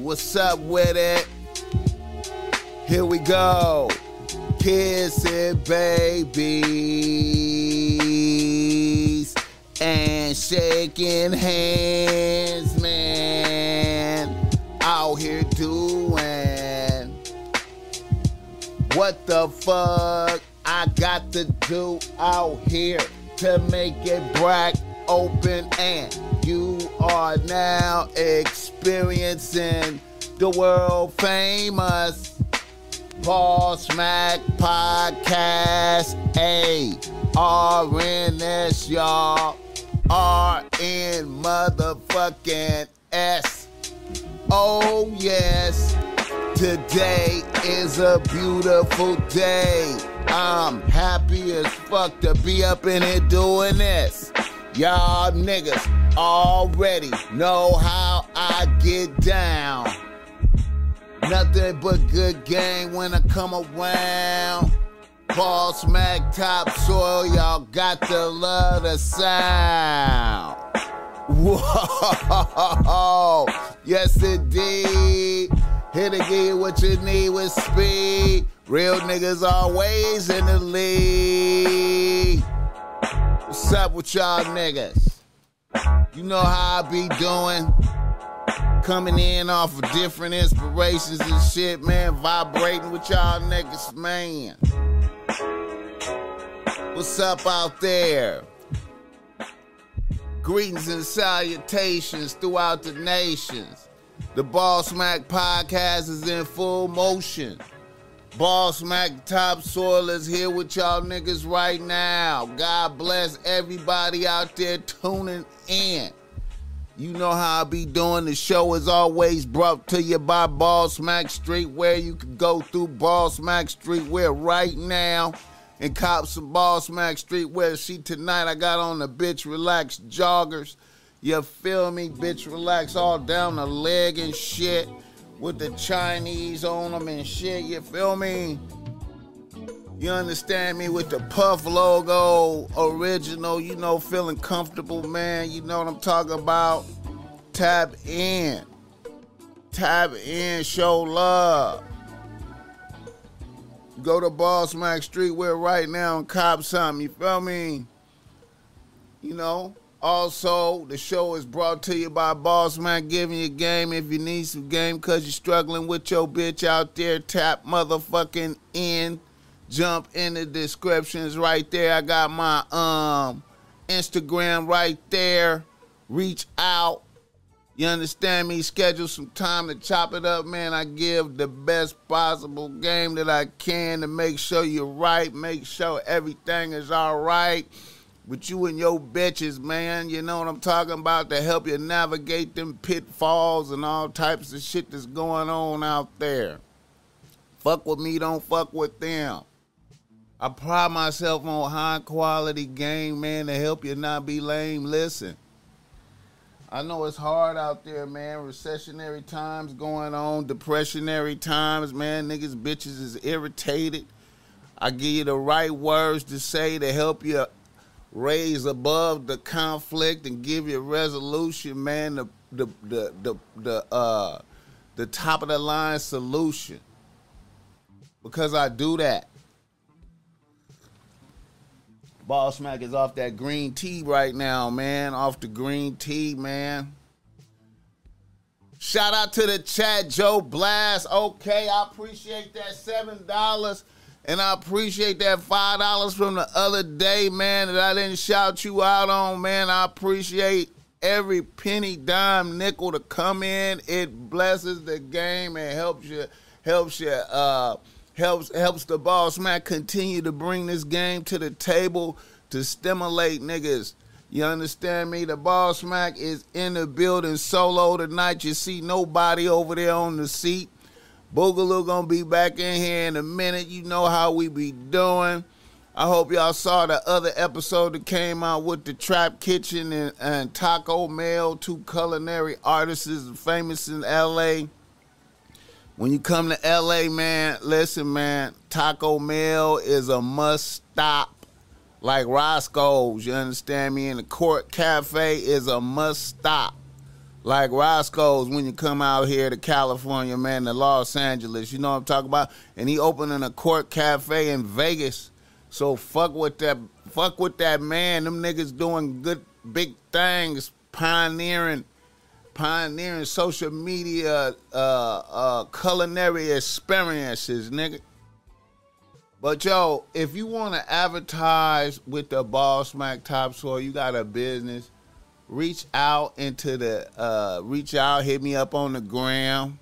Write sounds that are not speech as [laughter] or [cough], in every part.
What's up with it? Here we go. Kissing babies and shaking hands, man. Out here doing what the fuck I got to do out here to make it black open and you are now experiencing the world famous Boss Mac Podcast. A RNS, y'all. RN motherfucking S. Oh, yes. Today is a beautiful day. I'm happy as fuck to be up in here doing this. Y'all niggas already know how I get down. Nothing but good game when I come around. Boss Mac topsoil, y'all got to love the sound. Whoa, [laughs] yes indeed. Here to give you what you need with speed. Real niggas always in the lead. What's up with y'all niggas? You know how I be doing. Coming in off of different inspirations and shit, man. Vibrating with y'all niggas, man. What's up out there? Greetings and salutations throughout the nations. The Boss Mac podcast is in full motion. Boss Mac Topsoil is here with y'all niggas right now. God bless everybody out there tuning in. You know how I be doing. The show is always brought to you by Boss Mac Streetwear. You can go through Boss Mac Streetwear right now and cop some Boss Mac Streetwear. See, tonight I got on the bitch relax joggers. You feel me? Bitch relax all down the leg and shit with the Chinese on them and shit. You feel me? You understand me with the Puff logo, original, you know, feeling comfortable, man. You know what I'm talking about? Tap in. Tap in, show love. Go to Boss Mac Streetwear right now and cop something. You feel me? You know, also, the show is brought to you by Boss Man giving you game. If you need some game because you're struggling with your bitch out there, tap motherfucking in. Jump in the descriptions right there. I got my um Instagram right there. Reach out. You understand me? Schedule some time to chop it up, man. I give the best possible game that I can to make sure you're right, make sure everything is all right with you and your bitches, man. You know what I'm talking about to help you navigate them pitfalls and all types of shit that's going on out there. Fuck with me, don't fuck with them. I pride myself on high quality game, man, to help you not be lame. Listen. I know it's hard out there, man. Recessionary times going on, depressionary times, man. Niggas, bitches is irritated. I give you the right words to say to help you raise above the conflict and give you resolution, man. The the the the, the uh the top of the line solution. Because I do that. Boss Mac is off that green tea right now, man. Off the green tea, man. Shout out to the chat, Joe Blast. Okay, I appreciate that seven dollars. And I appreciate that five dollars from the other day, man, that I didn't shout you out on, man. I appreciate every penny, dime, nickel to come in. It blesses the game and helps you, helps you, uh, helps helps the boss man continue to bring this game to the table to stimulate niggas. You understand me? The boss Mac is in the building solo tonight. You see nobody over there on the seat. Boogaloo gonna be back in here in a minute. You know how we be doing. I hope y'all saw the other episode that came out with the Trap Kitchen and, and Taco Mail, two culinary artists famous in LA. When you come to LA, man, listen, man, Taco Mail is a must stop. Like Roscoe's, you understand me? And the Court Cafe is a must stop. Like Roscoe's when you come out here to California, man, to Los Angeles. You know what I'm talking about? And he opening a court cafe in Vegas. So fuck with that fuck with that man. Them niggas doing good big things, pioneering pioneering social media uh uh culinary experiences, nigga. But yo, if you want to advertise with the Boss Mac Topsoil, you got a business reach out into the uh reach out, hit me up on the gram.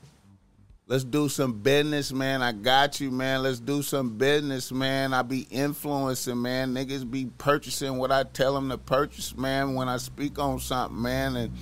Let's do some business, man. I got you, man. Let's do some business, man. I be influencing, man. Niggas be purchasing what I tell them to purchase, man, when I speak on something, man. And,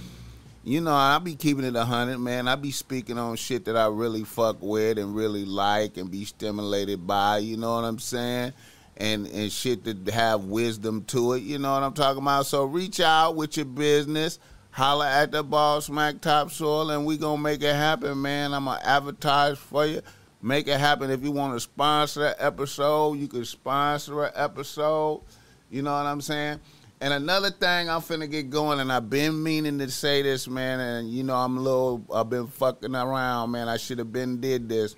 you know, I be keeping it a 100, man. I be speaking on shit that I really fuck with and really like and be stimulated by, you know what I'm saying? And and shit to have wisdom to it. You know what I'm talking about? So reach out with your business, holla at the boss Mac Topsoil, and we gonna make it happen, man. I'm gonna advertise for you. Make it happen. If you want to sponsor an episode, you can sponsor an episode. You know what I'm saying? And another thing I'm finna get going, and I've been meaning to say this, man, and you know I'm a little, I've been fucking around, man. I should have been did this.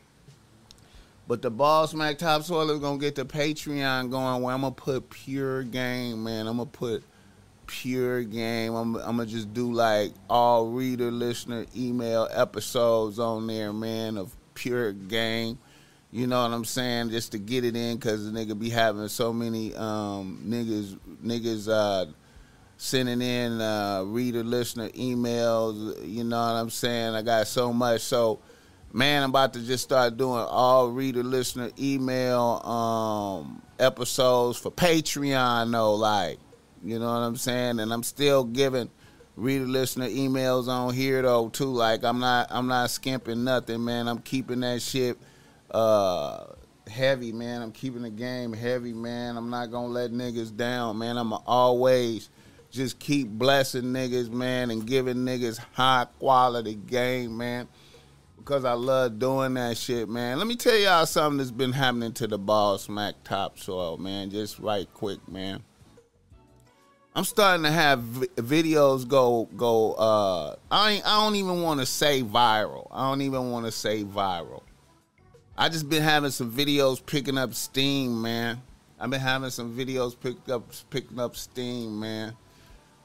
But the Boss Mac Topsoil is gonna get the Patreon going where I'm gonna put pure game, man. I'm gonna put pure game. I'm, I'm gonna just do like all reader, listener, email episodes on there, man, of pure game. You know what I'm saying? Just to get it in, cause the nigga be having so many um, niggas, niggas uh, sending in uh, reader, listener emails. You know what I'm saying? I got so much so man, I'm about to just start doing all reader, listener, email um, episodes for Patreon, though. Like, you know what I'm saying? And I'm still giving reader, listener emails on here though too. Like, I'm not, I'm not skimping nothing, man. I'm keeping that shit uh, heavy, man. I'm keeping the game heavy, man. I'm not gonna let niggas down, man. I'm always just keep blessing niggas, man, and giving niggas high quality game, man because I love doing that shit, man. Let me tell y'all something that's been happening to the Boss Mac Topsoil, man. Just right quick, man. I'm starting to have videos go go. Uh, I I don't even want to say viral. I don't even want to say viral. I just been having some videos picking up steam, man. I've been having some videos picked up picking up steam, man.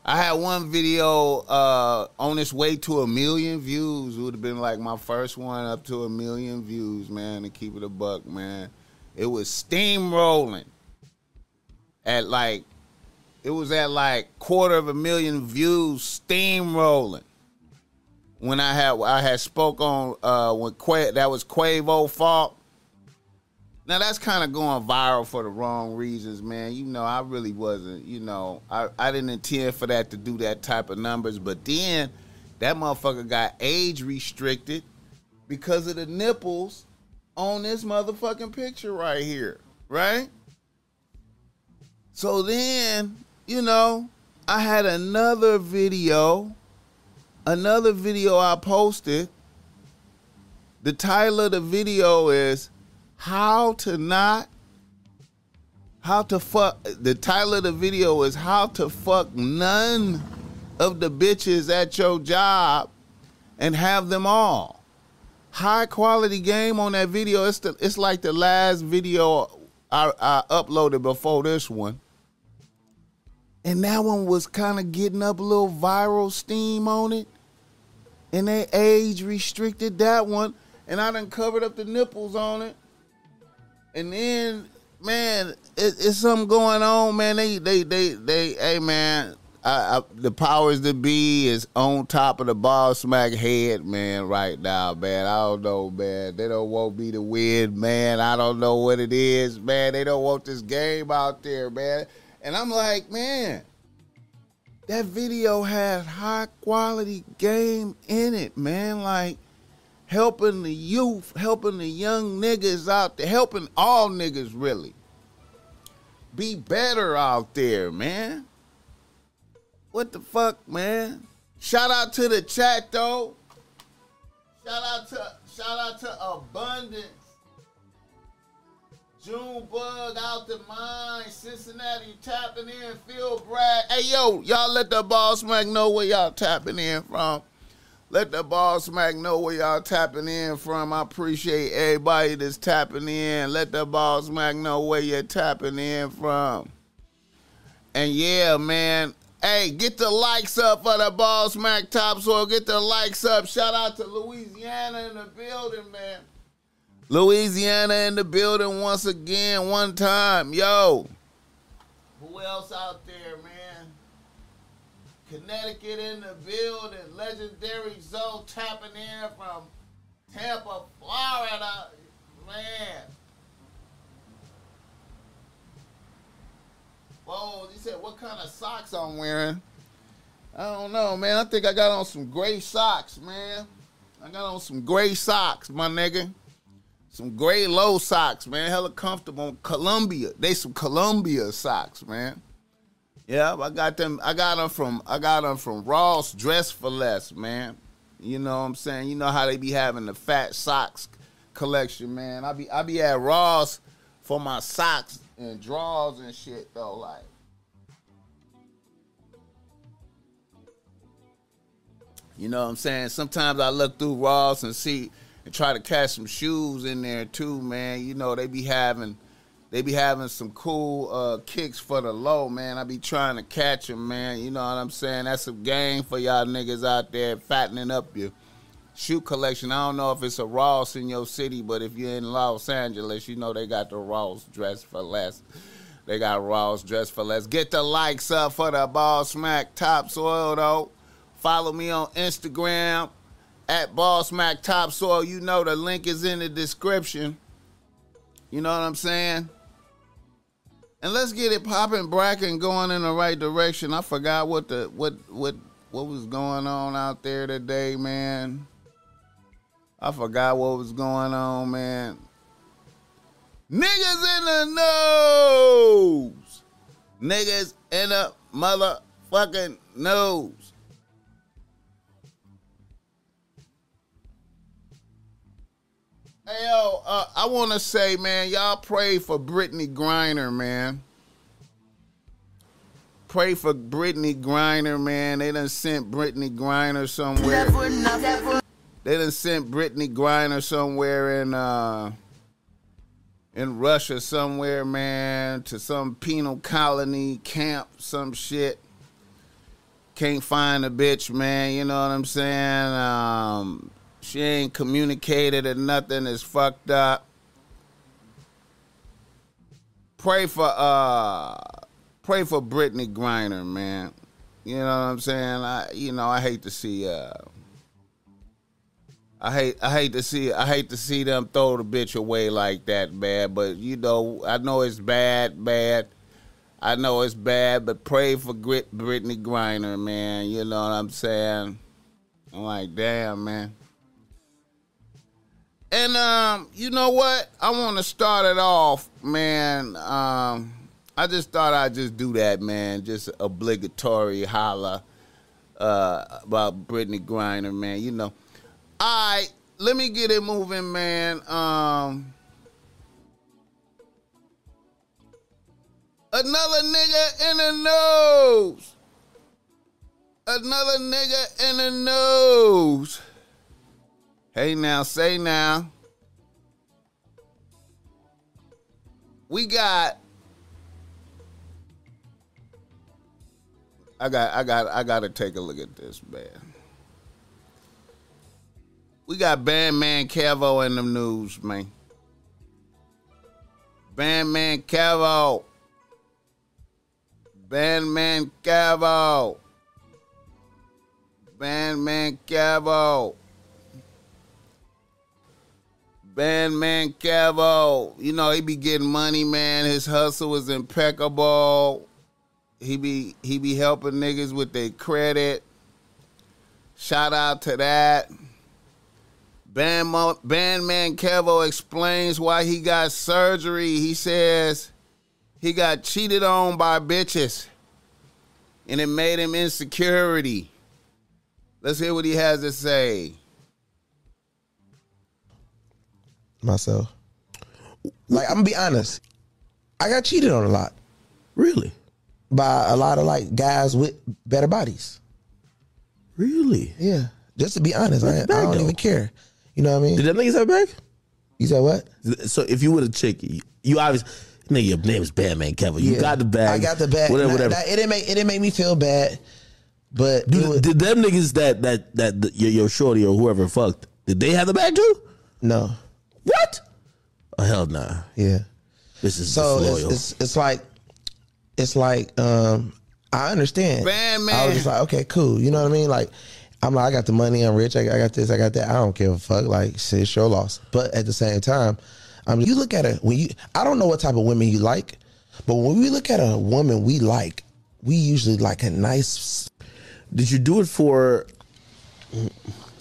I had one video uh, on its way to a million views. It would have been like my first one up to a million views, man, to keep it a buck, man. It was steamrolling at like, it was at like quarter of a million views, steamrolling. When I had I had spoke on uh, when Qua- that was Quavo fault now that's kind of going viral for the wrong reasons, man. You know, I really wasn't. You know, I I didn't intend for that to do that type of numbers, but then that motherfucker got age restricted because of the nipples on this motherfucking picture right here, right? So then, you know, I had another video, another video I posted. The title of the video is how to not how to fuck the title of the video is how to fuck none of the bitches at your job and have them all. High quality game on that video. It's the, it's like the last video I, I uploaded before this one. And that one was kind of getting up a little viral steam on it. And they age restricted that one. And i done covered up the nipples on it and then, man, it, it's something going on, man. They, they, they, they. Hey, man, I, I, the powers that be is on top of the Boss Mac head, man, right now, man. I don't know, man. They don't want me to win, man. I don't know what it is, man. They don't want this game out there, man. And I'm like, man, that video has high quality game in it, man. Like, helping the youth, helping the young niggas out there, helping all niggas really be better out there, man. What the fuck, man? Shout out to the chat though. Shout out to shout out to Abundance. Junebug out the mine, Cincinnati tapping in, Phil Bragg. Hey yo, y'all let the boss man know where y'all tapping in from. Let the Boss Mac know where y'all tapping in from. I appreciate everybody that's tapping in. Let the Boss Mac know where you're tapping in from. And yeah, man. Hey, get the likes up for the Boss Mac Topsoil. Get the likes up. Shout out to Louisiana in the building, man. Louisiana in the building once again, one time. Yo. Who else out there, man? Connecticut in the building. Legendary Zoe tapping in from Tampa, Florida. Man. Whoa, you said what kind of socks I'm wearing? I don't know, man. I think I got on some gray socks, man. I got on some gray socks, my nigga. Some gray low socks, man. Hella comfortable. Columbia. They some Columbia socks, man. Yeah, I got them. I got them from. I got them from Ross Dress for Less, man. You know what I'm saying? You know how they be having the fat socks collection, man. I be I be at Ross for my socks and drawers and shit though, like. You know what I'm saying? Sometimes I look through Ross and see and try to catch some shoes in there too, man. You know, they be having they be having some cool uh, kicks for the low, man. I be trying to catch them, man. You know what I'm saying? That's a game for y'all niggas out there fattening up your shoe collection. I don't know if it's a Ross in your city, but if you're in Los Angeles, you know they got the Ross dress for less. They got Ross dress for less. Get the likes up for the Boss Mac Topsoil though. Follow me on Instagram at Boss Mac Topsoil. You know the link is in the description. You know what I'm saying? And let's get it popping, bracken, going in the right direction. I forgot what the what what what was going on out there today, man. I forgot what was going on, man. Niggas in the nose. Niggas in the motherfucking nose. Hey yo, uh, I want to say, man, y'all pray for Brittney Griner, man. Pray for Brittney Griner, man. They done sent Brittney Griner somewhere. Never, never. They done sent Brittney Griner somewhere in uh in Russia somewhere, man, to some penal colony camp, some shit. Can't find a bitch, man. You know what I'm saying? Um, she ain't communicated or nothing. Is fucked up. Pray for uh, pray for Brittney Griner, man. You know what I'm saying? I, you know, I hate to see uh. I hate I hate to see I hate to see them throw the bitch away like that, man. But you know, I know it's bad, bad. I know it's bad, but pray for Grit Brittney Griner, man. You know what I'm saying? I'm like, damn, man. And um, you know what? I want to start it off, man. Um, I just thought I'd just do that, man. Just obligatory holla uh, about Brittney Griner, man. You know. All right, let me get it moving, man. Um, another nigga in the nose. Another nigga in the nose. Hey now, say now. We got I got I got I got to take a look at this, man. We got Bandman Kevo in the news, man. Bandman Kevo. Bandman Kevo. Bandman Kevo. Bandman Kevo, you know, he be getting money, man. His hustle is impeccable. He be he be helping niggas with their credit. Shout out to that. Band, Bandman Kevo explains why he got surgery. He says he got cheated on by bitches and it made him insecurity. Let's hear what he has to say. Myself. Like I'm gonna be honest, I got cheated on a lot. Really? By a lot of like guys with better bodies. Really? Yeah. Just to be honest, I, I back, don't though? even care. You know what I mean? Did that niggas have a bag? You said what? So if you were a chick, you, you obviously nigga, your name is Bandman Kevo. You Yeah. got the bag. I got the bag. Whatever, Nah, whatever. nah, it didn't make it didn't make me feel bad, but it Dude, was- did them niggas that that that, that your, your shorty or whoever fucked? Did they have the bag too? no, What? Oh hell nah. yeah. This is So it's, disloyal. it's it's like it's like um I understand. Man, I was just like, okay, cool. You know what I mean? Like I'm like, I got the money, I'm rich, I, I got this, I got that. I don't give a fuck. Like, shit, it's your loss. But at the same time, I mean, you look at it when you. I don't know what type of women you like, but when we look at a woman we like, we usually like a nice. Did you do it for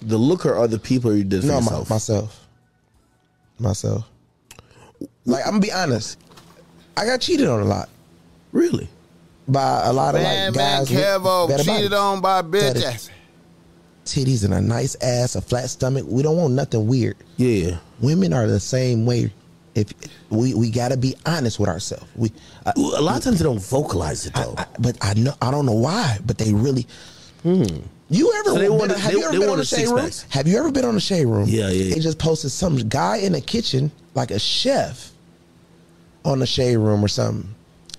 the looker or the people you did for No, my, myself, myself. Like I'm gonna be honest, I got cheated on a lot really? by a lot of Man, like man, guys. with Kevo cheated bodies. on by That is- bitches. titties and a nice ass, a flat stomach. We don't want nothing weird. Yeah. Women are the same way. If we we gotta be honest with ourselves. We, uh, I, A lot of times they don't vocalize it though. I, but I know I don't know why, but they really. Hmm. You ever So they been- wanted- have they- you ever they been on a the shade room? packs. Have you ever been on a shade room? Yeah, yeah, yeah. They just posted some guy in the kitchen like a chef on the shade room or something.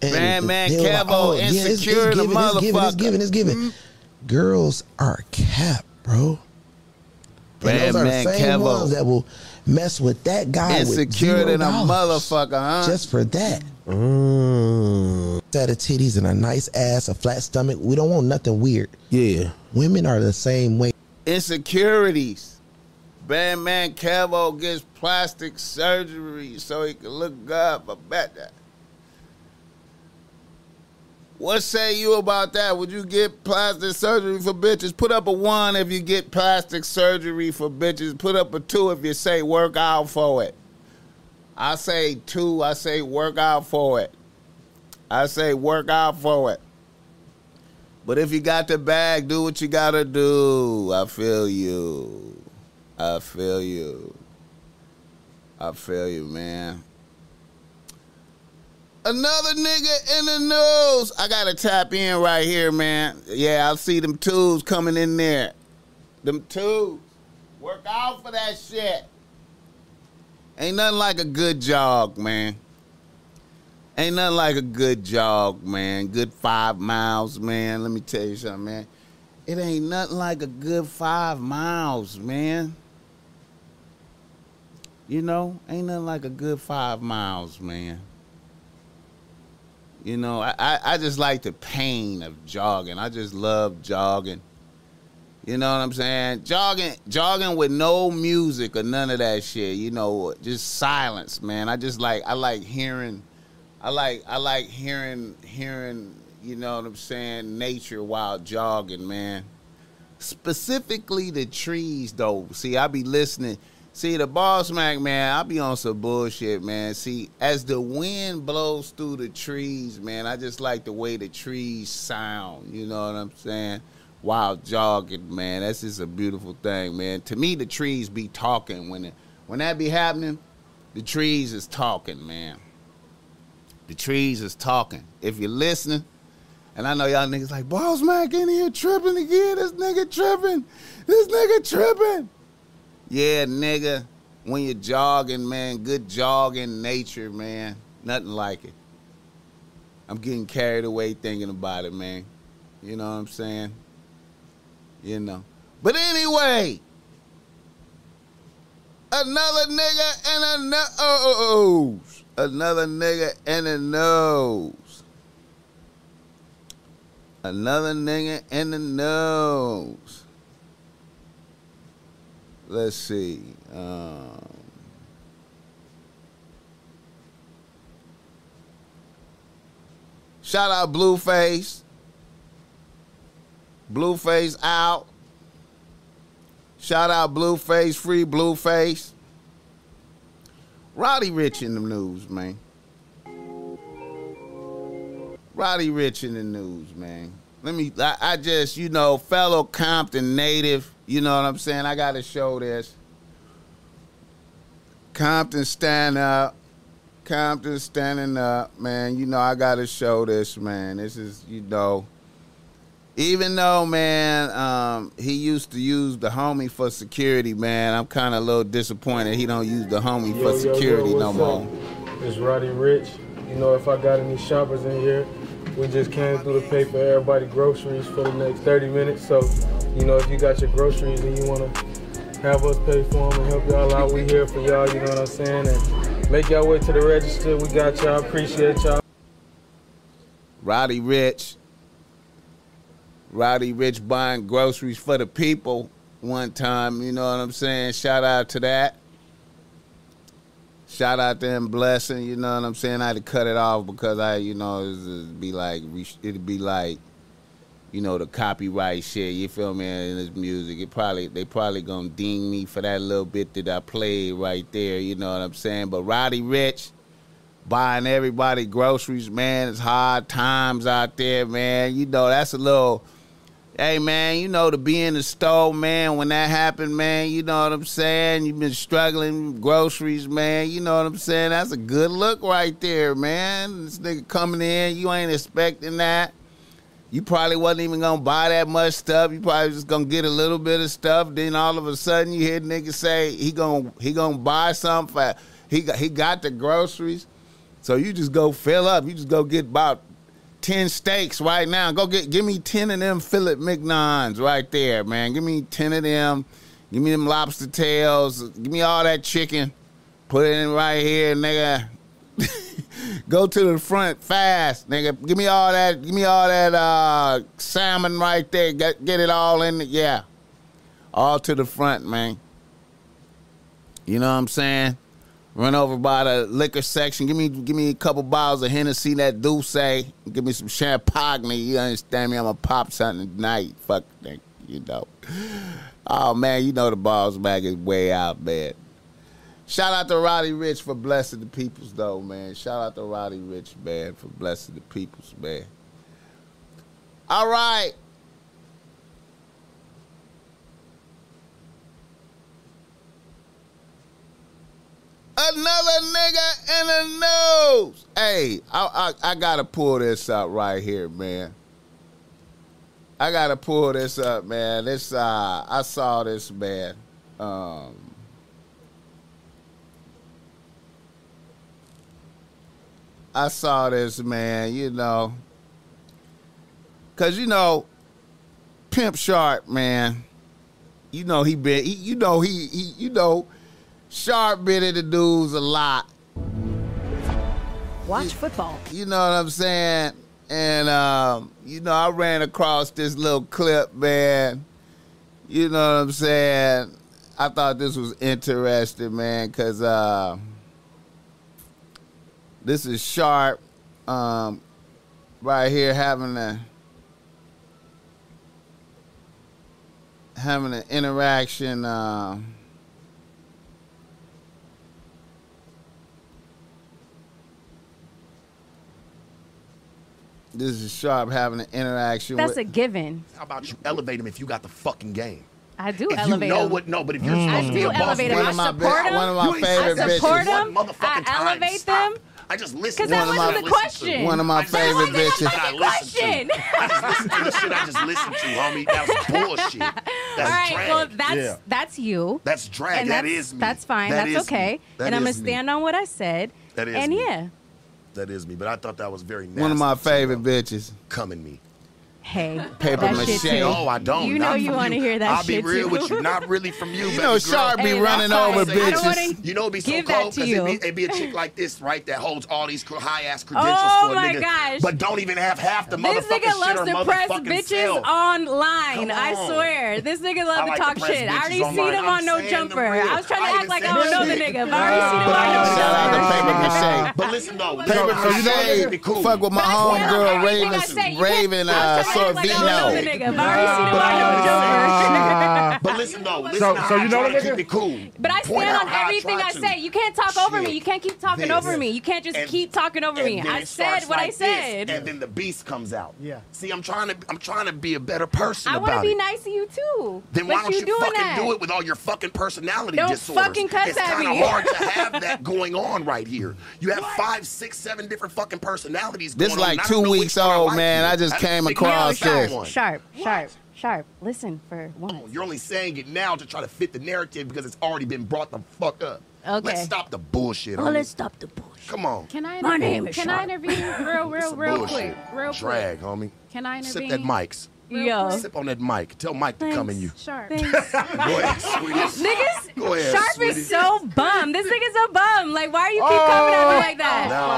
And Man, man, they were Kevo, oh, it's- insecure it's the giving, it's giving, it's motherfucker. giving, it's giving. Mm-hmm. Girls are cap, bro. And Man, those are man, the same Kevo. ones that will mess with that guy with Insecure zero than a motherfucker, huh? Just for that. Mm, Set of titties and a nice ass, a flat stomach. We don't want nothing weird. yeah. Women are the same way. Insecurities. Man, man, Kevo gets plastic surgery so he can look good. I bet that. What say you about that? Would you get plastic surgery for bitches? Put up a one if you get plastic surgery for bitches. Put up a two if you say work out for it. I say two. I say work out for it. I say work out for it. But if you got the bag, do what you gotta do. I feel you. I feel you. I feel you, man. Another nigga in the news. I gotta tap in right here, man. Yeah, I see them tools coming in there. Them tools. Work out for that shit. Ain't nothing like a good jog, man. Ain't nothing like a good jog, man. Good five miles, man. Let me tell you something, man. It ain't nothing like a good five miles, man. You know, ain't nothing like a good five miles, man. You know, I, I, I just like the pain of jogging. I just love jogging. You know what I'm saying? Jogging, jogging with no music or none of that shit. You know, just silence, man. I just like I like hearing, I like I like hearing hearing. You know what I'm saying? Nature while jogging, man. Specifically the trees, though. See, I be listening. See, the boss mac, man, I be on some bullshit, man. See, as the wind blows through the trees, man, I just like the way the trees sound. You know what I'm saying? While jogging, man, that's just a beautiful thing, man. To me, the trees be talking when it, when that be happening. The trees is talking, man. The trees is talking. If you're listening, and I know y'all niggas like, Boss Mac in here tripping again. This nigga tripping. This nigga tripping. Yeah, nigga. When you're jogging, man, good jogging nature, man. Nothing like it. I'm getting carried away thinking about it, man. You know what I'm saying? You know. But anyway, another nigga and a nose. Another nigga and a nose. Another nigga in the nose. Let's see. Um, shout out Blueface. Blueface out. Shout out Blueface, free Blueface. Roddy Ricch in the news, man. Roddy Ricch in the news, man. Let me, I, I just, you know, fellow Compton native, you know what I'm saying? I got to show this. Compton stand up. Compton standing up, man. You know, I got to show this, man. This is, you know, even though, man, um, he used to use the homie for security, man, I'm kind of a little disappointed he don't use the homie Yo, for yo, yo, security no what's more. It's Roddy Ricch. You know, if I got any shoppers in here, we just came through to pay for everybody groceries for the next 30 minutes. So, you know, if you got your groceries and you want to have us pay for them and help y'all out, we here for y'all, you know what I'm saying? And make y'all way to the register. We got y'all. Appreciate y'all. Roddy Ricch. Roddy Ricch buying groceries for the people one time, you know what I'm saying? Shout out to that. Shout out to him blessing, you know what I'm saying? I had to cut it off because I, you know, it'd be like it'd be like, you know, the copyright shit, you feel me, in this music. It probably they probably gonna ding me for that little bit that I played right there, you know what I'm saying? But Roddy Ricch, buying everybody groceries, man. It's hard times out there, man. You know, that's a little. Hey, man, you know, to be in the store, man, when that happened, man, you know what I'm saying? You've been struggling groceries, man. You know what I'm saying? That's a good look right there, man. This nigga coming in, you ain't expecting that. You probably wasn't even gonna buy that much stuff. You probably just gonna get a little bit of stuff. Then all of a sudden, you hear nigga say he gonna he gonna buy something. For, he got he got the groceries. So you just go fill up. You just go get about ten steaks right now. Go get give me ten of them filet mignons right there, man. Give me ten of them. Give me them lobster tails. Give me all that chicken. Put it in right here, nigga. [laughs] go to the front fast, nigga. Give me all that. Give me all that uh, salmon right there. Get get it all in. The, yeah, all to the front, man. You know what I'm saying? Run over by the liquor section. Give me give me a couple bottles of Hennessy, that D'ussé. Give me some champagne. You understand me? I'm gonna pop something tonight. Fuck, that, you know. Oh man, you know the Boss Mac is way out, man. Shout out to Roddy Ricch for blessing the peoples, though, man. Shout out to Roddy Ricch, man, for blessing the peoples, man. All right. Another nigga in the news. Hey, I, I I gotta pull this up right here, man. I gotta pull this up, man. This uh I saw this man. Um I saw this man, you know. Cause you know, Pimp Sharp, man. You know he been he, you know he, he you know Sharp been in the news a lot. Watch football. You know what I'm saying? And um, you know, I ran across this little clip, man. You know what I'm saying? I thought this was interesting, man, because uh, this is Sharp um, right here having a having an interaction. Uh, this is Sharp having an interaction That's with. a given. How about you elevate him if you got the fucking game? I do If elevate you know him. what, no, but if you're mm. I supposed to be a boss, elevate him. one I of my support be- him. one of my favorite said I support one him. motherfucking I time. elevate Stop. them. I just listened. 'Cause to that what wasn't I the question. One of my just favorite to the bitches. shit I listened to. I just listened to the shit I just listened to, homie. That was [laughs] bullshit. That's All right, drag. well, that's Yeah. that's you. That's drag. and That that's, me. That's fine. That that's me. okay. That and I'm gonna is me. stand on what I said. That is And me. yeah, That is me. But I thought that was very nasty. one of my favorite bitches. Coming me. Hey, Paper that mache. shit too. No, I don't. You know you want to hear that shit. I'll be real too. with you. Not really from you, [laughs] You baby know, girl. Sharp be Hey, running over fine. Bitches. You know, it'd be so Give cold because it'd be, it'd be a chick like this, right, that holds all these high ass credentials Oh for a my nigga, gosh. but don't even have half the This motherfucking nigga loves to press bitches sell. online. Come I swear. This nigga love I to talk shit. I already online. seen him I'm on No Jumper. I was trying to act like I don't know the nigga, but I already seen him on No Shout out to Jumper. Paper Mache. But listen though, Paper so you know Mache. it'd be cool. Fuck with my But I stand on homegirl everything Raven, I Raven can't- I was trying to act like I don't know the [laughs] listen though. Listen so, so you know what? Keep it cool. But I stand on everything I, I say. You can't talk over me. You can't keep talking this. over me. You can't just and, keep talking over me. I said what like I said. This, and then the beast comes out. Yeah. See, I'm trying to I'm trying to be a better person. I want to be nice to you too. Then why don't you, fucking do it with all your fucking personality disorders? don't disorders? Fucking cuss it's kind of hard to [laughs] have that going on right here. You have five, six, seven different fucking personalities. This is like two weeks old, man. I just came across this. Sharp, sharp. Sharp, listen for once. Oh, you're only saying it now to try to fit the narrative because it's already been brought the fuck up. Okay. Let's stop the bullshit. Oh, let's stop the bullshit. Come on. Can I? My name is Can Sharp. I intervene real, real, real quick? Real Drag, quick. homie. Can I intervene? Sip that mics. Yo. Sip on that mic. Tell Mike Thanks. to come in you. Sharp. Thanks. [laughs] Go ahead, sweetie. [laughs] Niggas, Go ahead, Sharp sweetie. is so bum. This nigga's so bum. Like, why are you keep oh, coming at me like that? Now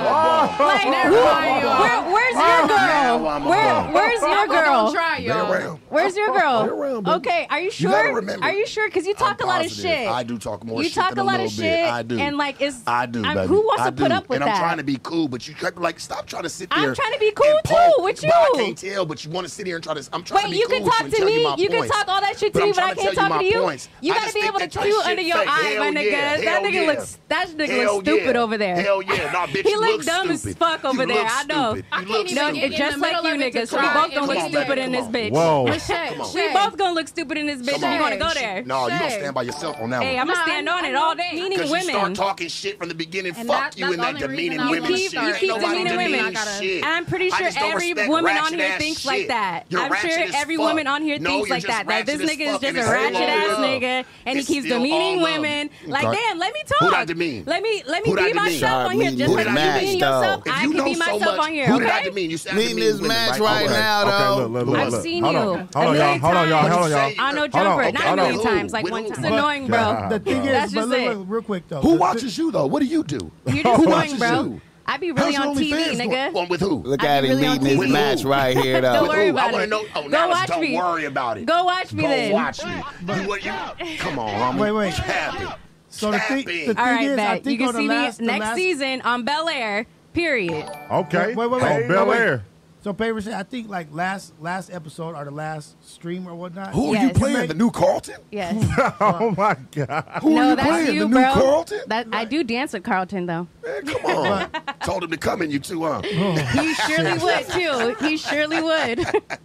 like, now where, where's your girl? Where, where's your girl? Try, yo. Where's your girl? Around, okay, are you sure? You remember, are you sure? Because you talk I'm a lot positive. of shit. I do talk more. You shit talk a lot of shit. Bit. I do. And like, it's I do. Who wants I to do. put up with and that? And I'm trying to be cool, but you like stop trying to sit there. I'm trying to be cool too. With you, I can't tell, but you want to sit here and try to. I'm Wait, you cool can talk to me. You, you can talk all that shit to me, but I can't talk to you. Points. You gotta be able to chew under your fake. eye, Hell my nigga. Yeah. That nigga yeah. looks that nigga Hell looks stupid yeah. over there. Hell yeah, nah, bitch. [laughs] he looks dumb as fuck over there. I know. No, just like you niggas. We both gonna look stupid in this bitch. Whoa. We both gonna look stupid in this bitch. You gonna go there? No, you gonna stand by yourself on that one. Hey, I'm gonna stand on it all day. Meaning women. You start talking shit from the beginning. Fuck you and that demeaning women shit. You keep demeaning women. I'm pretty sure every woman on here thinks like that. I'm sure sure every fuck. woman on here no, thinks like that. That this nigga is just a ratchet ass nigga, and he keeps demeaning women. Like, damn, let me talk. Who I demean? Let me let me be myself on here. Just like you demean yourself, I can be myself on here. Who did I demean? You said meeting this match right now, though. I've seen you. Hold on, y'all. Hold on, y'all. Hold on, y'all. I know Jumper, not a million times, like one time. It's annoying, bro. The thing is, real quick though. Who watches you though? What do you do? You're just annoying, bro. I be really How's on TV, fans, nigga. On with who? Look I at him really leading his match right here, [laughs] though. don't worry about it. Know, oh, Go watch don't me. Don't worry about it. Go watch me Go then. watch me. You, you, come on, I'm wait, wait. Happy. So the thing, the thing All right, is. I think you can see last, me next last... season on Bel Air. Period. Okay. Wait, wait, wait. On Bel Air. So, Paper said, I think like last last episode or the last stream or whatnot. Who are you playing? The new Carlton? Yes. [laughs] oh my god. Who are no, you that's playing? you, the new bro. Carlton? That I do dance with Carlton though. Man, come on. [laughs] Told him to come in, you two, huh? He surely would too. He surely would.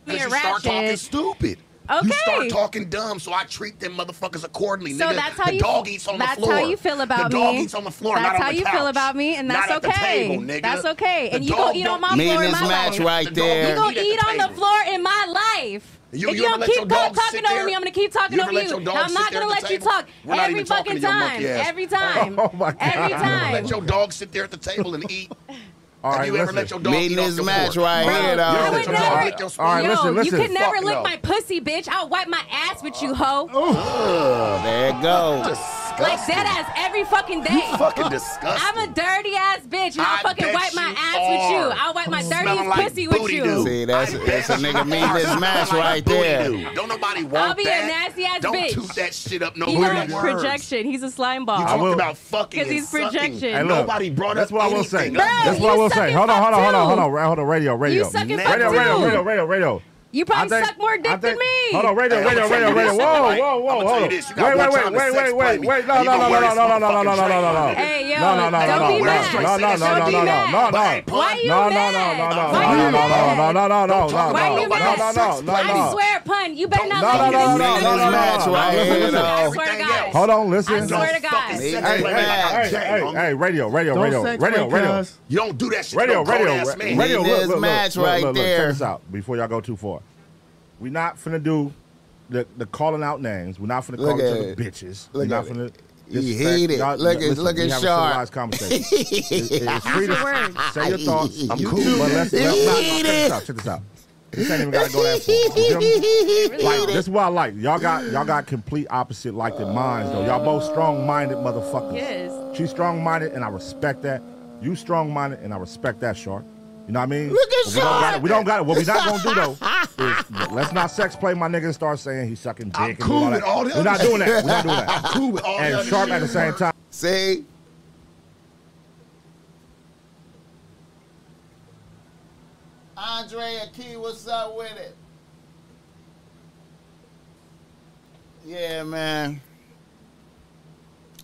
We you start talking stupid. Okay. You start talking dumb, so I treat them motherfuckers accordingly. So nigga. that's how the you. dog eats on the floor. That's how you feel about the me. The dog eats on the floor. That's how you couch. feel about me, and that's not okay. Table, that's okay. And the you go eat on my floor in my life. right there. You go eat on the floor in my life. You, if you, you don't keep talking over me, I'm gonna keep talking you over you. I'm not gonna let you talk every fucking time. Every time. [laughs] Oh my god. Every time. Let your dog sit there at the table and eat. [laughs] All Have you ever let your dog Meeting this match right here, though. You, you never, lick your. All right, listen, Yo, listen. You could never Fuck lick no. my pussy, bitch. I'll wipe my ass with you, hoe. There it goes disgusting. Like dead ass every fucking day. You fucking disgusting. I'm a dirty ass bitch, and I I'll fucking wipe my ass are. with you. I'll wipe my dirty like pussy with you. Do. See, that's, that's a nigga mean this match right there. Do. Don't nobody want I'll be that. a nasty ass Don't bitch. Don't toot that shit up. No words. he's projection. He's a slimeball. You talking about fucking because he's projection. Hey, nobody brought that's what I will say. That's what I will say. Hold on, hold on, hold on, hold on, hold on. Radio, radio, radio, radio, radio, radio. You probably think, suck more dick think, than me. Hold on, radio, radio, radio, radio. Whoa. Whoa, whoa, whoa. Wait, wait, wait, wait, wait, wait, wait. No, no, no, no, no, no, no, no, no, no, no, no. Hey, yo, no, no, no, don't be mad. No, no, no, no, no, no, no, no. Why you mad? No, no, no, no, no, no, no, no, no, no. Why you mad? No, no, no, no, no. I swear, pun, you better not make this. No, no, no, no, no, no. I swear to God. Hold on, listen. I swear to God. Hey, hey, hey, radio, radio, radio, radio, radio. You don't do that shit. Radio, radio, radio. This match right there. Check this out before y'all go too far. We're not finna do the, the calling out names. We're not finna look call each other bitches. Look We're not finna. He hate it. Look at look at Sharp. [laughs] it's, it's free to say your thoughts. I'm cool, but let's, let's not check this out. Check this out. This ain't even [laughs] gotta go that far. Like, this is what I like. Y'all got y'all got complete opposite like uh, minds though. Y'all both strong minded motherfuckers. Yes. She's strong minded and I respect that. You strong minded and I respect that, Shark. You know what I mean? Look at But we don't got Shark. it. We don't got it. What we not gonna do though [laughs] is let's not sex play my nigga and start saying he's sucking dick I'm and cool all with all the We're not doing that. We're not doing that. Cool with all And other Sharp at the same time. See? Andre Key, what's up with it? Yeah, man.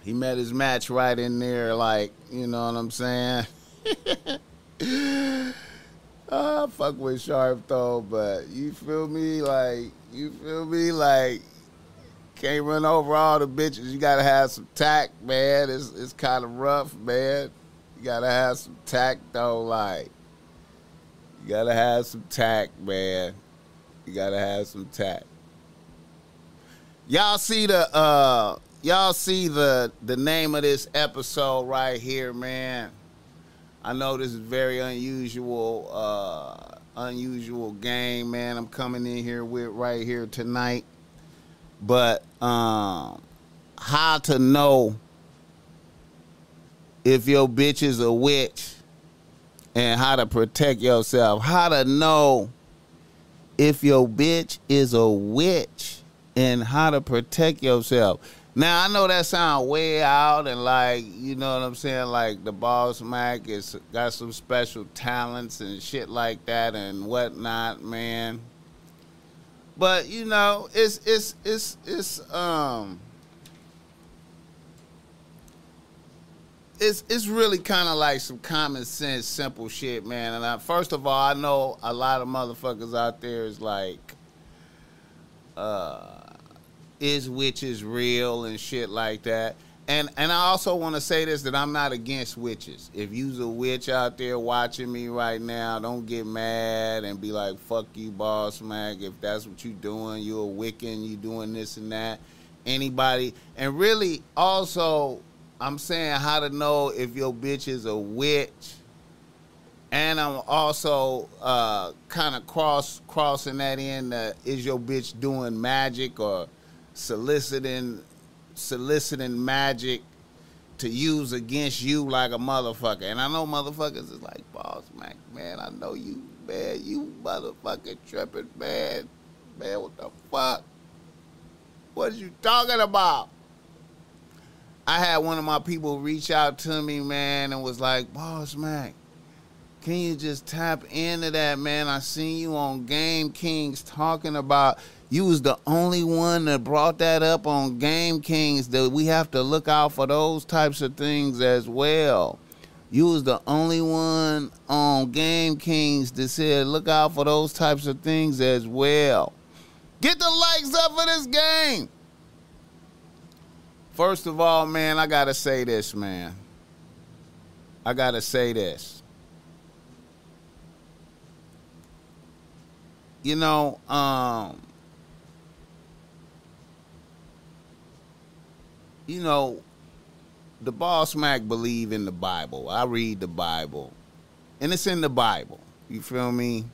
He met his match right in there, like, you know what I'm saying? [laughs] Fuck with Sharp though, but you feel me? Like, you feel me? Like, can't run over all the bitches. You gotta have some tact, man. It's it's kind of rough, man. You gotta have some tact though. Like, you gotta have some tact, man. You gotta have some tact. Y'all see the uh y'all see the the name of this episode right here, man. I know this is very unusual, uh unusual game, man. I'm coming in here with right here tonight. But um how to know if your bitch is a witch and how to protect yourself. How to know if your bitch is a witch and how to protect yourself. Now I know that sound way out and like you know what I'm saying, like the boss Mac is got some special talents and shit like that and whatnot, man. But you know, it's it's it's it's um it's it's really kind of like some common sense, simple shit, man. And I, first of all, I know a lot of motherfuckers out there is like, uh, is witches real and shit like that. And and I also want to say this that I'm not against witches. If you's a witch out there watching me right now, don't get mad and be like, "Fuck you, boss Mac." If that's what you're doing, you're a Wiccan, you doing this and that. Anybody, and really also I'm saying how to know if your bitch is a witch. And I'm also uh, kind of cross crossing that in. Uh, is your bitch doing magic or soliciting soliciting magic to use against you like a motherfucker? And I know motherfuckers is like, boss Mac, man. I know you, man. You motherfucking tripping, man. Man, what the fuck? What are you talking about? I had one of my people reach out to me, man, and was like, Boss Mac, can you just tap into that, man? I seen you on Game Kings talking about you was the only one that brought that up on Game Kings that we have to look out for those types of things as well. You was the only one on Game Kings that said look out for those types of things as well. Get the likes up for this game. First of all, man, I gotta say this, man. I gotta say this. You know, um, you know, the boss Mac believe in the Bible. I read the Bible, and it's in the Bible. You feel me?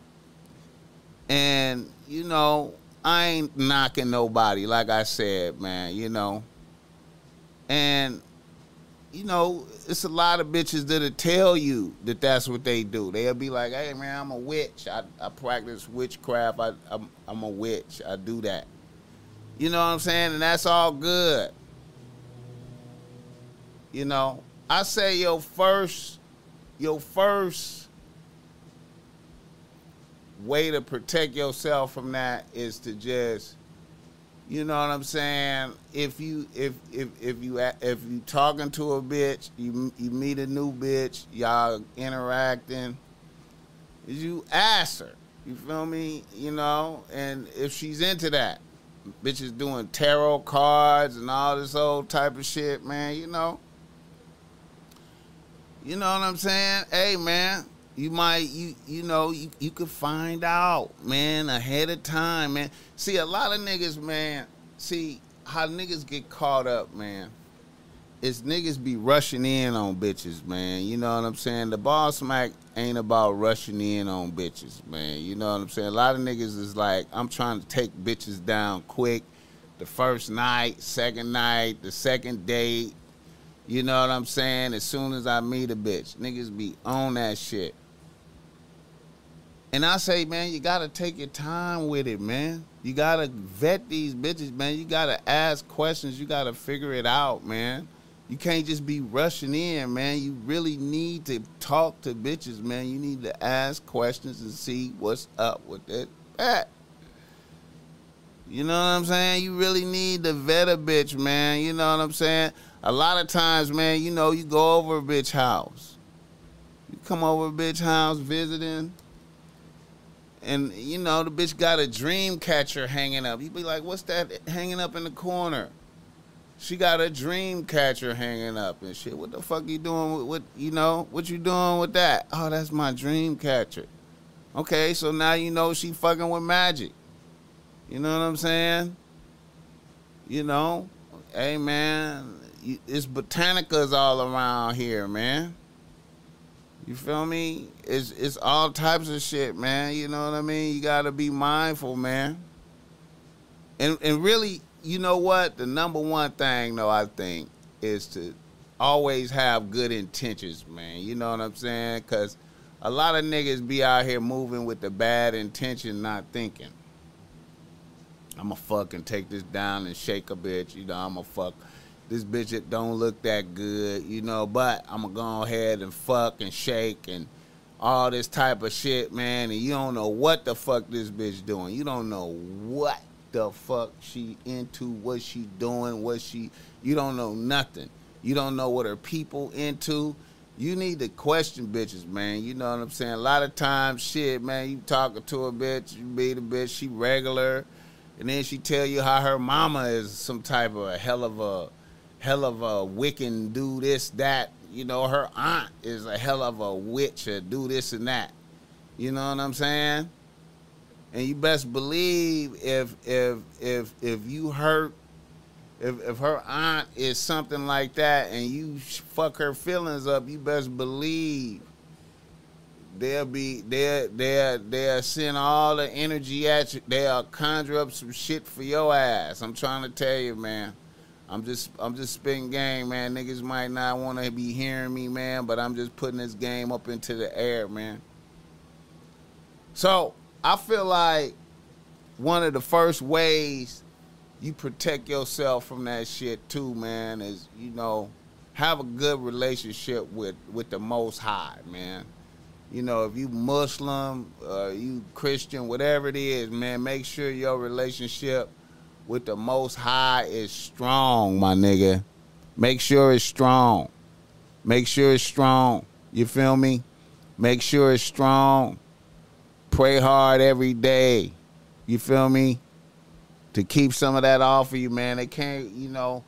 And you know, I ain't knocking nobody. Like I said, man. You know, and you know, it's a lot of bitches that'll tell you that that's what they do. They'll be like, "Hey, man, I'm a witch. I, I practice witchcraft. I, I'm, I'm a witch. I do that." You know what I'm saying? And that's all good. You know, I say your first, your first way to protect yourself from that is to just you know what I'm saying? If you if if if you if you talking to a bitch, you you meet a new bitch, y'all interacting, you ask her. You feel me? You know, and if she's into that, bitches doing tarot cards and all this old type of shit, man. You know. You know what I'm saying? Hey, man, you might you you know you you could find out, man, ahead of time, man. See, a lot of niggas, man. See how niggas get caught up, man. It's niggas be rushing in on bitches, man. You know what I'm saying? The boss Mac ain't about rushing in on bitches, man. You know what I'm saying? A lot of niggas is like, I'm trying to take bitches down quick. The first night, second night, the second date. You know what I'm saying? As soon as I meet a bitch, niggas be on that shit. And I say, man, you gotta take your time with it, man. You gotta vet these bitches, man. You gotta ask questions. You gotta figure it out, man. You can't just be rushing in, man. You really need to talk to bitches, man. You need to ask questions and see what's up with it. That. You know what I'm saying? You really need to vet a bitch, man. You know what I'm saying? A lot of times, man, you know, you go over a bitch house. You come over a bitch house visiting, and you know, the bitch got a dream catcher hanging up. You be like, what's that hanging up in the corner? She got a dream catcher hanging up and shit. What the fuck you doing with what you know? What you doing with that? Oh, that's my dream catcher. Okay, so now you know she fucking with magic. You know what I'm saying? You know, hey man, it's botanicas all around here, man. You feel me? It's it's all types of shit, man. You know what I mean? You gotta be mindful, man. And and really, you know what? The number one thing though, I think, is to always have good intentions, man. You know what I'm saying? Cause a lot of niggas be out here moving with the bad intention, not thinking. I'ma fucking take this down and shake a bitch. You know, I'ma fuck this bitch that don't look that good, you know, but I'ma go ahead and fuck and shake and all this type of shit, man, and you don't know what the fuck this bitch doing. You don't know what the fuck she into, what she doing, what she you don't know nothing. You don't know what her people into. You need to question bitches, man. You know what I'm saying? A lot of times, shit, man, you talking to a bitch, you meet a bitch, she regular, and then she tell you how her mama is some type of a hell of a hell of a Wiccan do this, that. You know, her aunt is a hell of a witch or do this and that. You know what I'm saying? And you best believe if if if if you hurt if if her aunt is something like that and you fuck her feelings up, you best believe they'll be they'll they'll they'll send all the energy at you. They'll conjure up some shit for your ass. I'm trying to tell you, man. I'm just I'm just spitting game, man. Niggas might not want to be hearing me, man, but I'm just putting this game up into the air, man. So I feel like one of the first ways you protect yourself from that shit too, man, is you know have a good relationship with with the Most High, man. You know, if you Muslim, uh, you Christian, whatever it is, man, make sure your relationship with the Most High is strong, my nigga. Make sure it's strong. Make sure it's strong. You feel me? Make sure it's strong. Pray hard every day. You feel me? To keep some of that off of you, man. They can't, you know.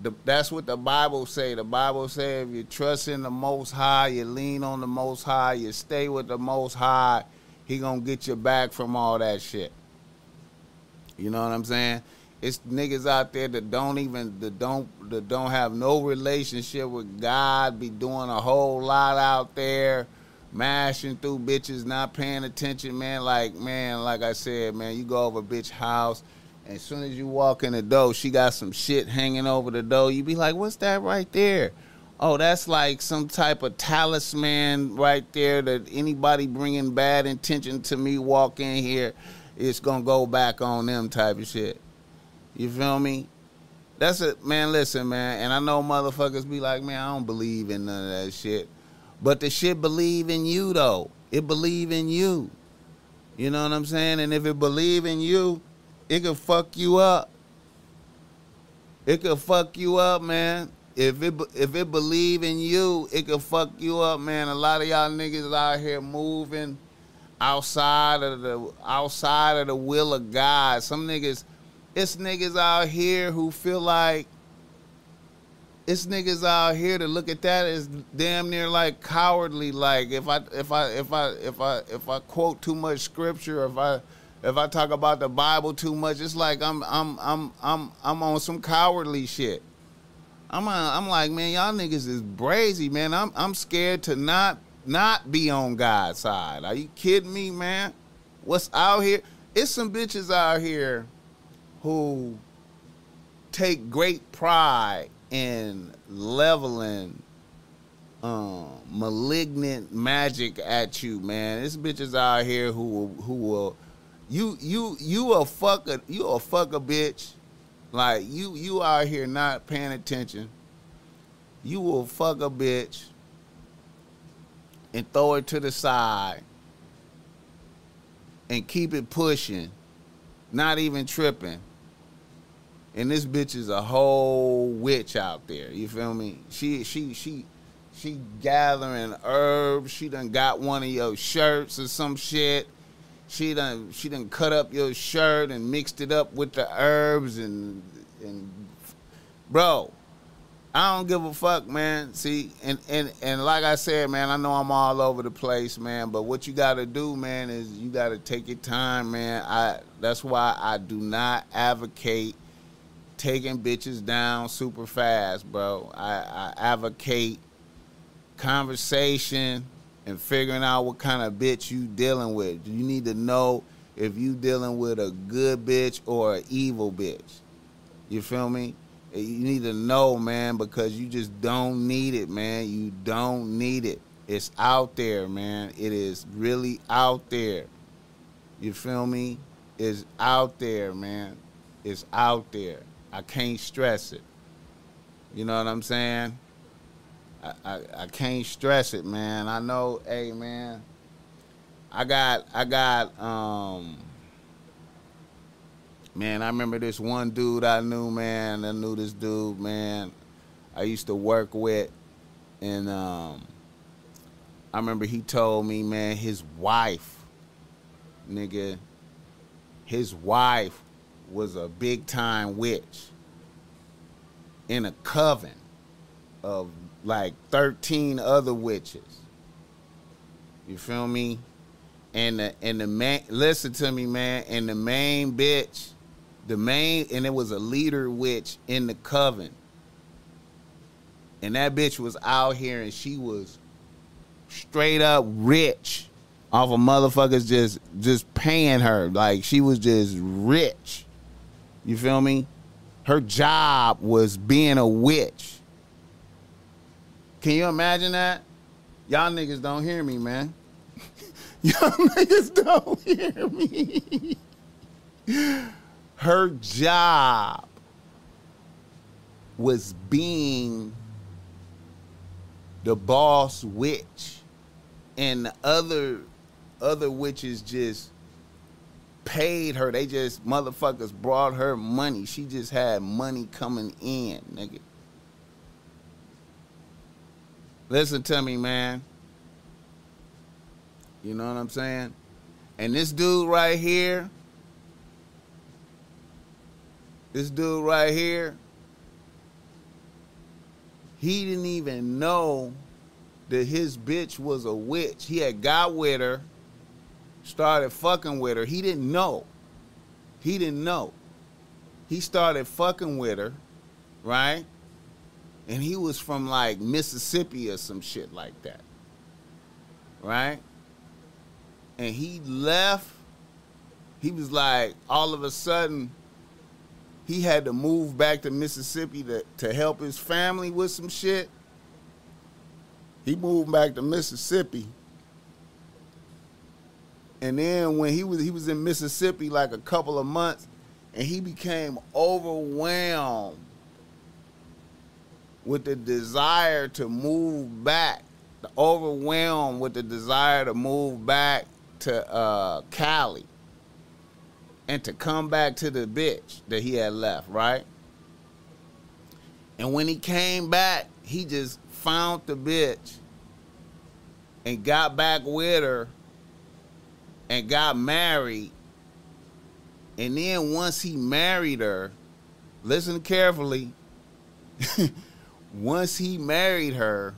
The, that's what the Bible say. The Bible say if you trust in the Most High, you lean on the Most High, you stay with the Most High, He gonna get you back from all that shit. You know what I'm saying? It's niggas out there that don't even that don't that don't have no relationship with God, be doing a whole lot out there, mashing through bitches, not paying attention, man. Like man, like I said, man, you go over a bitch house, and as soon as you walk in the door, she got some shit hanging over the door. You be like, what's that right there? Oh, that's like some type of talisman right there that anybody bringing bad intention to me walk in here, it's gonna go back on them type of shit. You feel me? That's it, man. Listen, man, and I know motherfuckers be like, man, I don't believe in none of that shit, but the shit believe in you though. It believe in you. You know what I'm saying? And if it believe in you, it could fuck you up. It could fuck you up, man. If it if it believe in you, it could fuck you up, man. A lot of y'all niggas out here moving outside of the outside of the will of God. Some niggas, it's niggas out here who feel like it's niggas out here to look at that as damn near like cowardly. Like if I if I if I if I if I quote too much scripture, if I if I talk about the Bible too much, it's like I'm I'm I'm I'm I'm on some cowardly shit. I'm on, I'm like, man, y'all niggas is brazy, man. I'm I'm scared to not not be on God's side. Are you kidding me, man? What's out here? It's some bitches out here who take great pride in leveling um, malignant magic at you, man. This bitches out here who will, who will you you you a fuck a you a fuck a bitch. Like you you out here not paying attention. You will fuck a bitch and throw it to the side and keep it pushing, not even tripping. And this bitch is a whole witch out there. You feel me? She she she she gathering herbs. She done got one of your shirts or some shit. She done she done cut up your shirt and mixed it up with the herbs and and bro, I don't give a fuck, man. See, and and and like I said, man, I know I'm all over the place, man. But what you got to do, man, is you got to take your time, man. I that's why I do not advocate taking bitches down super fast, bro. I, I advocate conversation and figuring out what kind of bitch you dealing with. You need to know if you dealing with a good bitch or an evil bitch. You feel me? Eh, you need to know, man, because you just don't need it, man. You don't need it. It's out there, man. It is really out there. You feel me? It's out there, man. It's out there. I can't stress it. You know what I'm saying? I, I, I can't stress it, man. I know, hey man. I got I got um man, I remember this one dude I knew, man. I knew this dude, man. I used to work with and um I remember he told me, man, his wife, nigga, his wife was a big time witch in a coven of like 13 other witches. You feel me? And the and the man listen to me, man, and the main bitch, the main and it was a leader witch in the coven. And that bitch was out here and she was straight up rich off of motherfuckers just just paying her. Like she was just rich. You feel me? Her job was being a witch. Can you imagine that? Y'all niggas don't hear me, man. [laughs] Y'all niggas don't hear me. [laughs] Her job was being the boss witch and the other other witches just paid her. They just motherfuckers brought her money. She just had money coming in, nigga. Listen to me, man. You know what I'm saying? And this dude right here, this dude right here, he didn't even know that his bitch was a witch. He had got with her, started fucking with her. He didn't know. He didn't know. He started fucking with her, right? And he was from like Mississippi or some shit like that. Right? And he left. He was like, all of a sudden, he had to move back to Mississippi to, to help his family with some shit. He moved back to Mississippi. And then when he was he was in Mississippi like a couple of months and he became overwhelmed with the desire to move back, overwhelmed with the desire to move back to uh, Cali and to come back to the bitch that he had left, right? And when he came back, he just found the bitch and got back with her and got married. And then once he married her, listen carefully. [laughs] once he married her,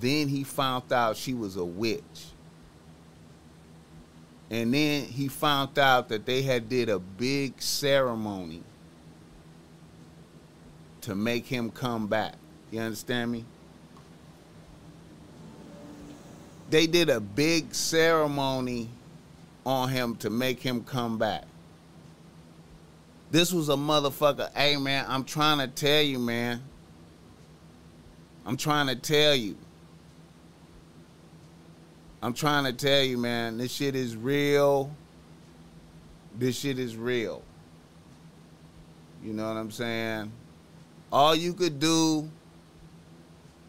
then he found out she was a witch. And then he found out that they had did a big ceremony to make him come back. You understand me? They did a big ceremony on him to make him come back. This was a motherfucker. Hey man, I'm trying to tell you, man. I'm trying to tell you. I'm trying to tell you, man, this shit is real. This shit is real. You know what I'm saying? All you could do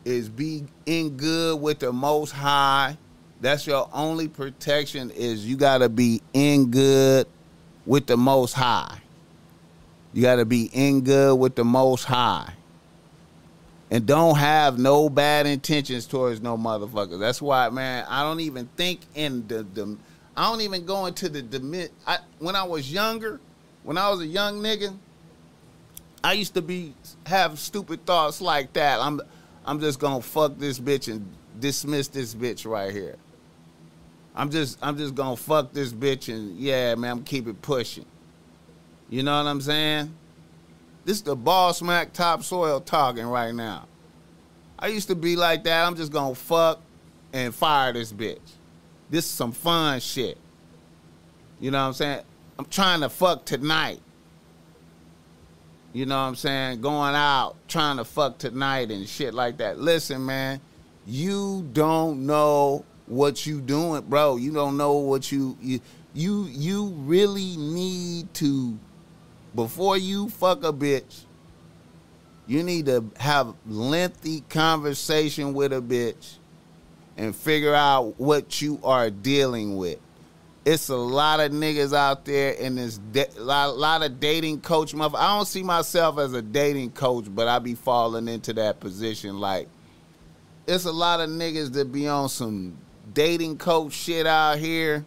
is be in good with the most high. That's your only protection is you got to be in good with the most high. You got to be in good with the most high. And don't have no bad intentions towards no motherfuckers. That's why, man, I don't even think in the, the I don't even go into the, the I, when I was younger, when I was a young nigga, I used to be have stupid thoughts like that. I'm I'm just gonna fuck this bitch and dismiss this bitch right here. I'm just I'm just gonna fuck this bitch and yeah, man, I'm keep it pushing. You know what I'm saying? This is the Boss Mac topsoil talking right now. I used to be like that. I'm just gonna fuck and fire this bitch. This is some fun shit. You know what I'm saying? I'm trying to fuck tonight. You know what I'm saying? Going out, trying to fuck tonight and shit like that. Listen, man, you don't know what you doing, bro. You don't know what you you you, you really need to before you fuck a bitch. You need to have lengthy conversation with a bitch and figure out what you are dealing with. It's a lot of niggas out there in this da- lot, lot of dating coach mother. I don't see myself as a dating coach, but I be falling into that position. Like, it's a lot of niggas that be on some dating coach shit out here,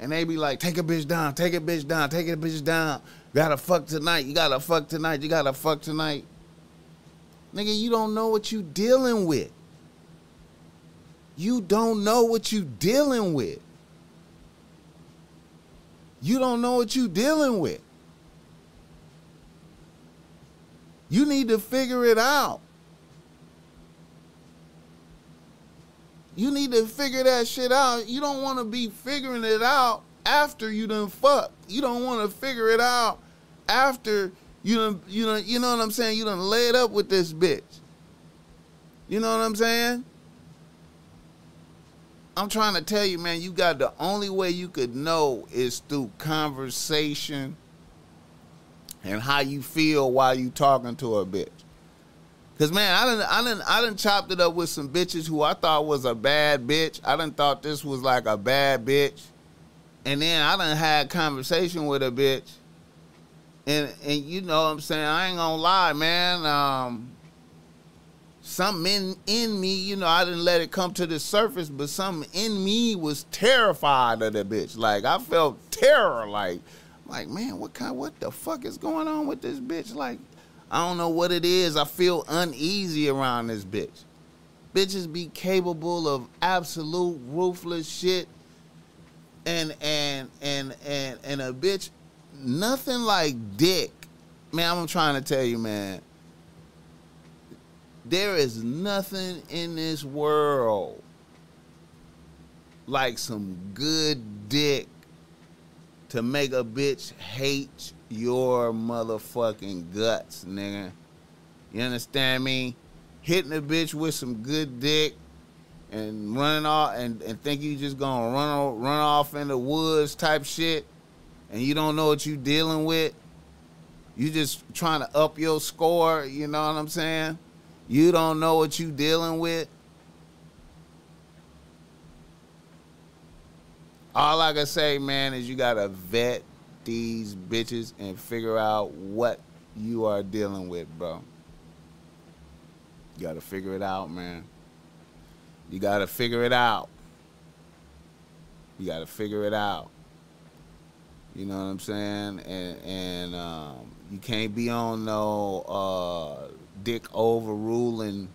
and they be like, take a bitch down, take a bitch down, take a bitch down. Gotta fuck tonight. You gotta fuck tonight. You gotta fuck tonight. Nigga, you don't know what you dealing with. You don't know what you dealing with. You don't know what you're dealing with. You need to figure it out. You need to figure that shit out. You don't want to be figuring it out after you done fuck. You don't want to figure it out after you done, you know, you know what I'm saying? You done laid up with this bitch. You know what I'm saying? I'm trying to tell you, man, you got the only way you could know is through conversation and how you feel while you talking to a bitch. Cause man, I didn't, I didn't, I didn't chopped it up with some bitches who I thought was a bad bitch. I didn't thought this was like a bad bitch, and then I done had conversation with a bitch, and and you know what I'm saying I ain't gonna lie, man. Um, something in in me, you know, I didn't let it come to the surface, but something in me was terrified of the bitch. Like I felt terror. Like, like man, what kind, what the fuck is going on with this bitch? Like, I don't know what it is. I feel uneasy around this bitch. Bitches be capable of absolute ruthless shit, and and and and and a bitch, nothing like dick. Man, I'm trying to tell you, man there is nothing in this world like some good dick to make a bitch hate your motherfucking guts, nigga. You understand me? Hitting a bitch with some good dick and running off and, and think you just gonna run run off in the woods type shit and you don't know what you dealing with. You just trying to up your score, you know what I'm saying? You don't know what you dealing with. All I can say, man, is you gotta vet these bitches and figure out what you are dealing with, bro. You gotta figure it out, man. You gotta figure it out. You gotta figure it out. You know what I'm saying? And and um, you can't be on no uh, dick overruling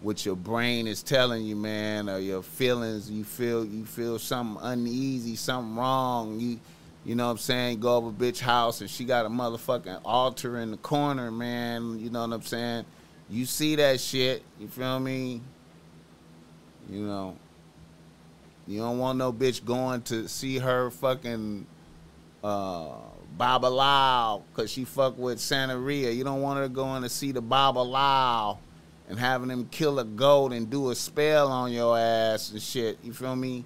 what your brain is telling you, man, or your feelings. You feel you feel something uneasy, something wrong. You you know what I'm saying? Go over bitch house and she got a motherfucking altar in the corner, man. You know what I'm saying? You see that shit, you feel me? You know. You don't want no bitch going to see her fucking uh Babalawo because she fuck with Santeria. You don't want her going to see the Babalawo and having him kill a goat and do a spell on your ass and shit. You feel me?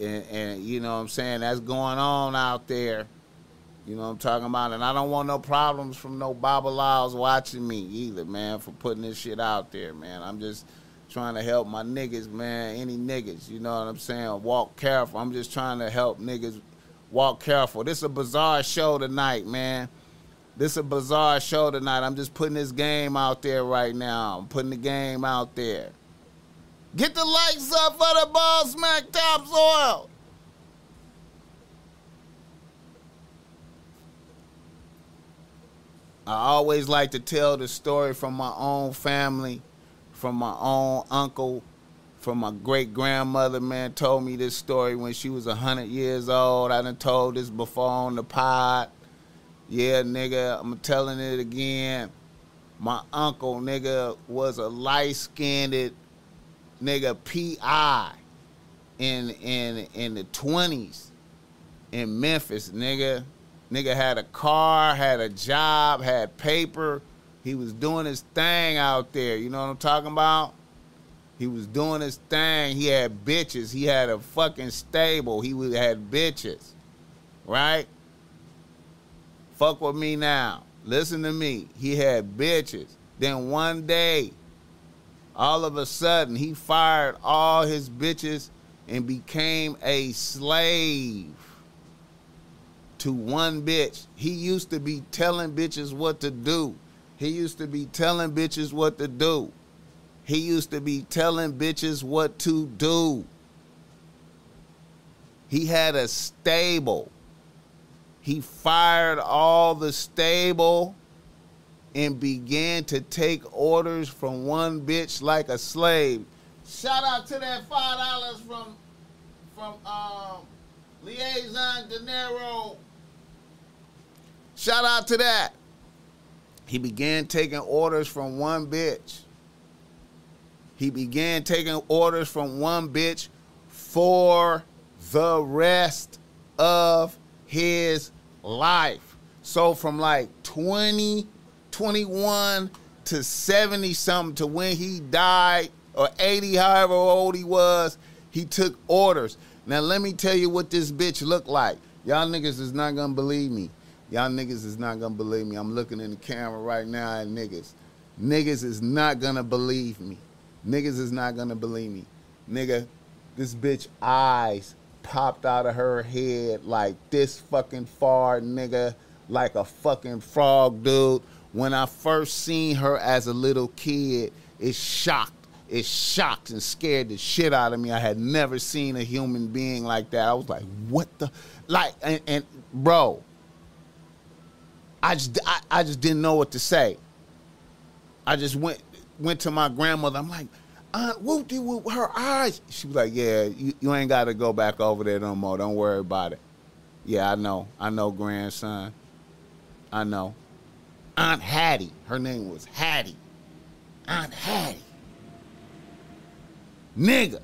And, and you know what I'm saying? That's going on out there. You know what I'm talking about? And I don't want no problems from no Babalawos watching me either, man, for putting this shit out there, man. I'm just trying to help my niggas, man. Any niggas, you know what I'm saying? Walk careful. I'm just trying to help niggas walk careful. This is a bizarre show tonight, man. This is a bizarre show tonight. I'm just putting this game out there right now. I'm putting the game out there. Get the lights up for the Boss Mac topsoil. I always like to tell the story from my own family, from my own uncle, from my great grandmother, man, told me this story when she was 100 years old. I done told this before on the pod. Yeah, nigga, I'm telling it again. My uncle, nigga, was a light skinned nigga PI in in in the 20s in Memphis, nigga. Nigga had a car, had a job, had paper. He was doing his thing out there. You know what I'm talking about? He was doing his thing. He had bitches. He had a fucking stable. He had bitches. Right? Fuck with me now. Listen to me. He had bitches. Then one day, all of a sudden, he fired all his bitches and became a slave to one bitch. He used to be telling bitches what to do. He used to be telling bitches what to do. He used to be telling bitches what to do. He had a stable. He fired all the stable and began to take orders from one bitch like a slave. Shout out to that five dollars from from um, Liaison De Niro. Shout out to that. He began taking orders from one bitch. He began taking orders from one bitch for the rest of his life. So from like 20, 21 to 70 something to when he died, or 80, however old he was, he took orders. Now let me tell you what this bitch looked like. Y'all niggas is not gonna believe me. Y'all niggas is not gonna believe me. I'm looking in the camera right now at niggas. Niggas is not gonna believe me. Niggas is not gonna believe me. Nigga, this bitch eyes popped out of her head like this fucking far, nigga, like a fucking frog, dude. When I first seen her as a little kid, it shocked. It shocked and scared the shit out of me. I had never seen a human being like that. I was like, what the like and, and bro, I just I, I just didn't know what to say. I just went went to my grandmother. I'm like, Aunt Whoopty Whoop, her eyes. She was like, Yeah, you, you ain't got to go back over there no more. Don't worry about it. Yeah, I know. I know, grandson. I know. Aunt Hattie. Her name was Hattie. Aunt Hattie. Nigga.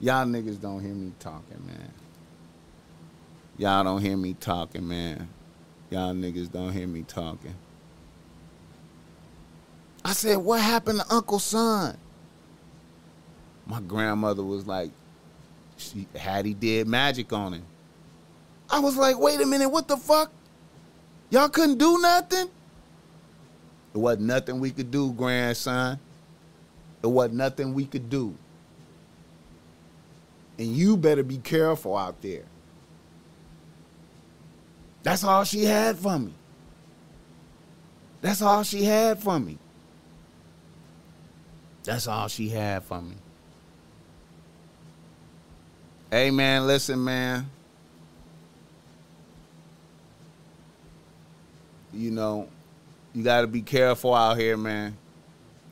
Y'all niggas don't hear me talking, man. Y'all don't hear me talking, man. Y'all niggas don't hear me talking. I said, what happened to Uncle Son? My grandmother was like, she Hattie did magic on him. I was like, wait a minute, what the fuck? Y'all couldn't do nothing? It wasn't nothing we could do, grandson. It wasn't nothing we could do. And you better be careful out there. That's all she had for me. That's all she had for me. That's all she had for me. Hey man, listen, man. You know, you got to be careful out here, man.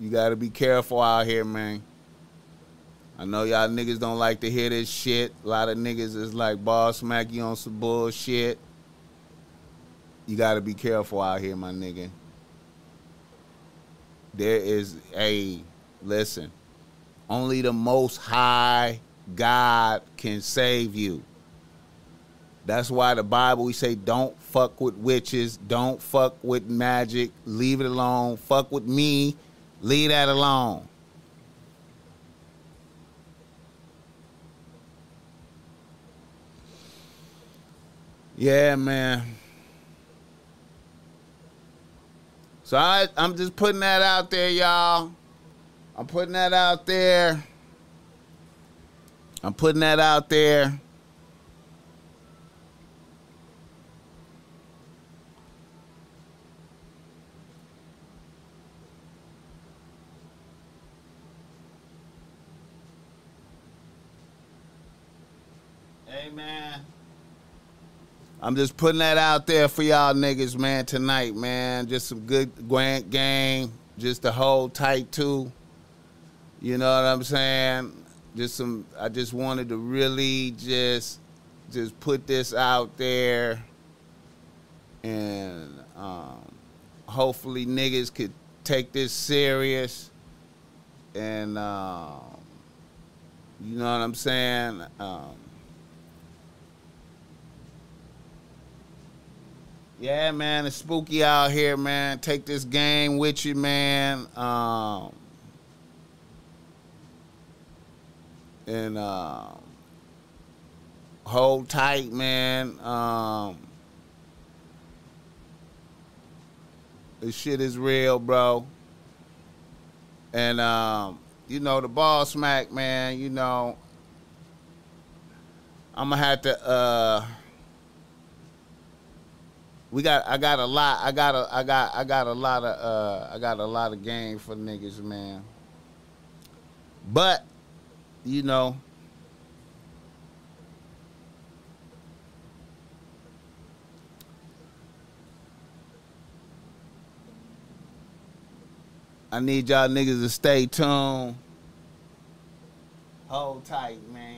You got to be careful out here, man. I know y'all niggas don't like to hear this shit. A lot of niggas is like, Boss Mac you on some bullshit. You got to be careful out here, my nigga. There is a listen. Only the most high God can save you. That's why the Bible we say don't fuck with witches, don't fuck with magic, leave it alone. Fuck with me, leave that alone. Yeah, man. So I, I'm just putting that out there, y'all. I'm putting that out there. I'm putting that out there. I'm just putting that out there for y'all niggas, man, tonight, man. Just some good Grant game. Just to hold tight to. You know what I'm saying? Just some I just wanted to really just just put this out there and um, hopefully niggas could take this serious and um, you know what I'm saying? Um, yeah, man, it's spooky out here, man. Take this game with you, man. Um, and um, hold tight, man. Um, this shit is real, bro. And um, you know, the Boss Mac, man, you know, I'm gonna have to uh we got I got a lot I got a I got I got a lot of uh I got a lot of game for niggas, man. But, you know, I need y'all niggas to stay tuned. Hold tight, man.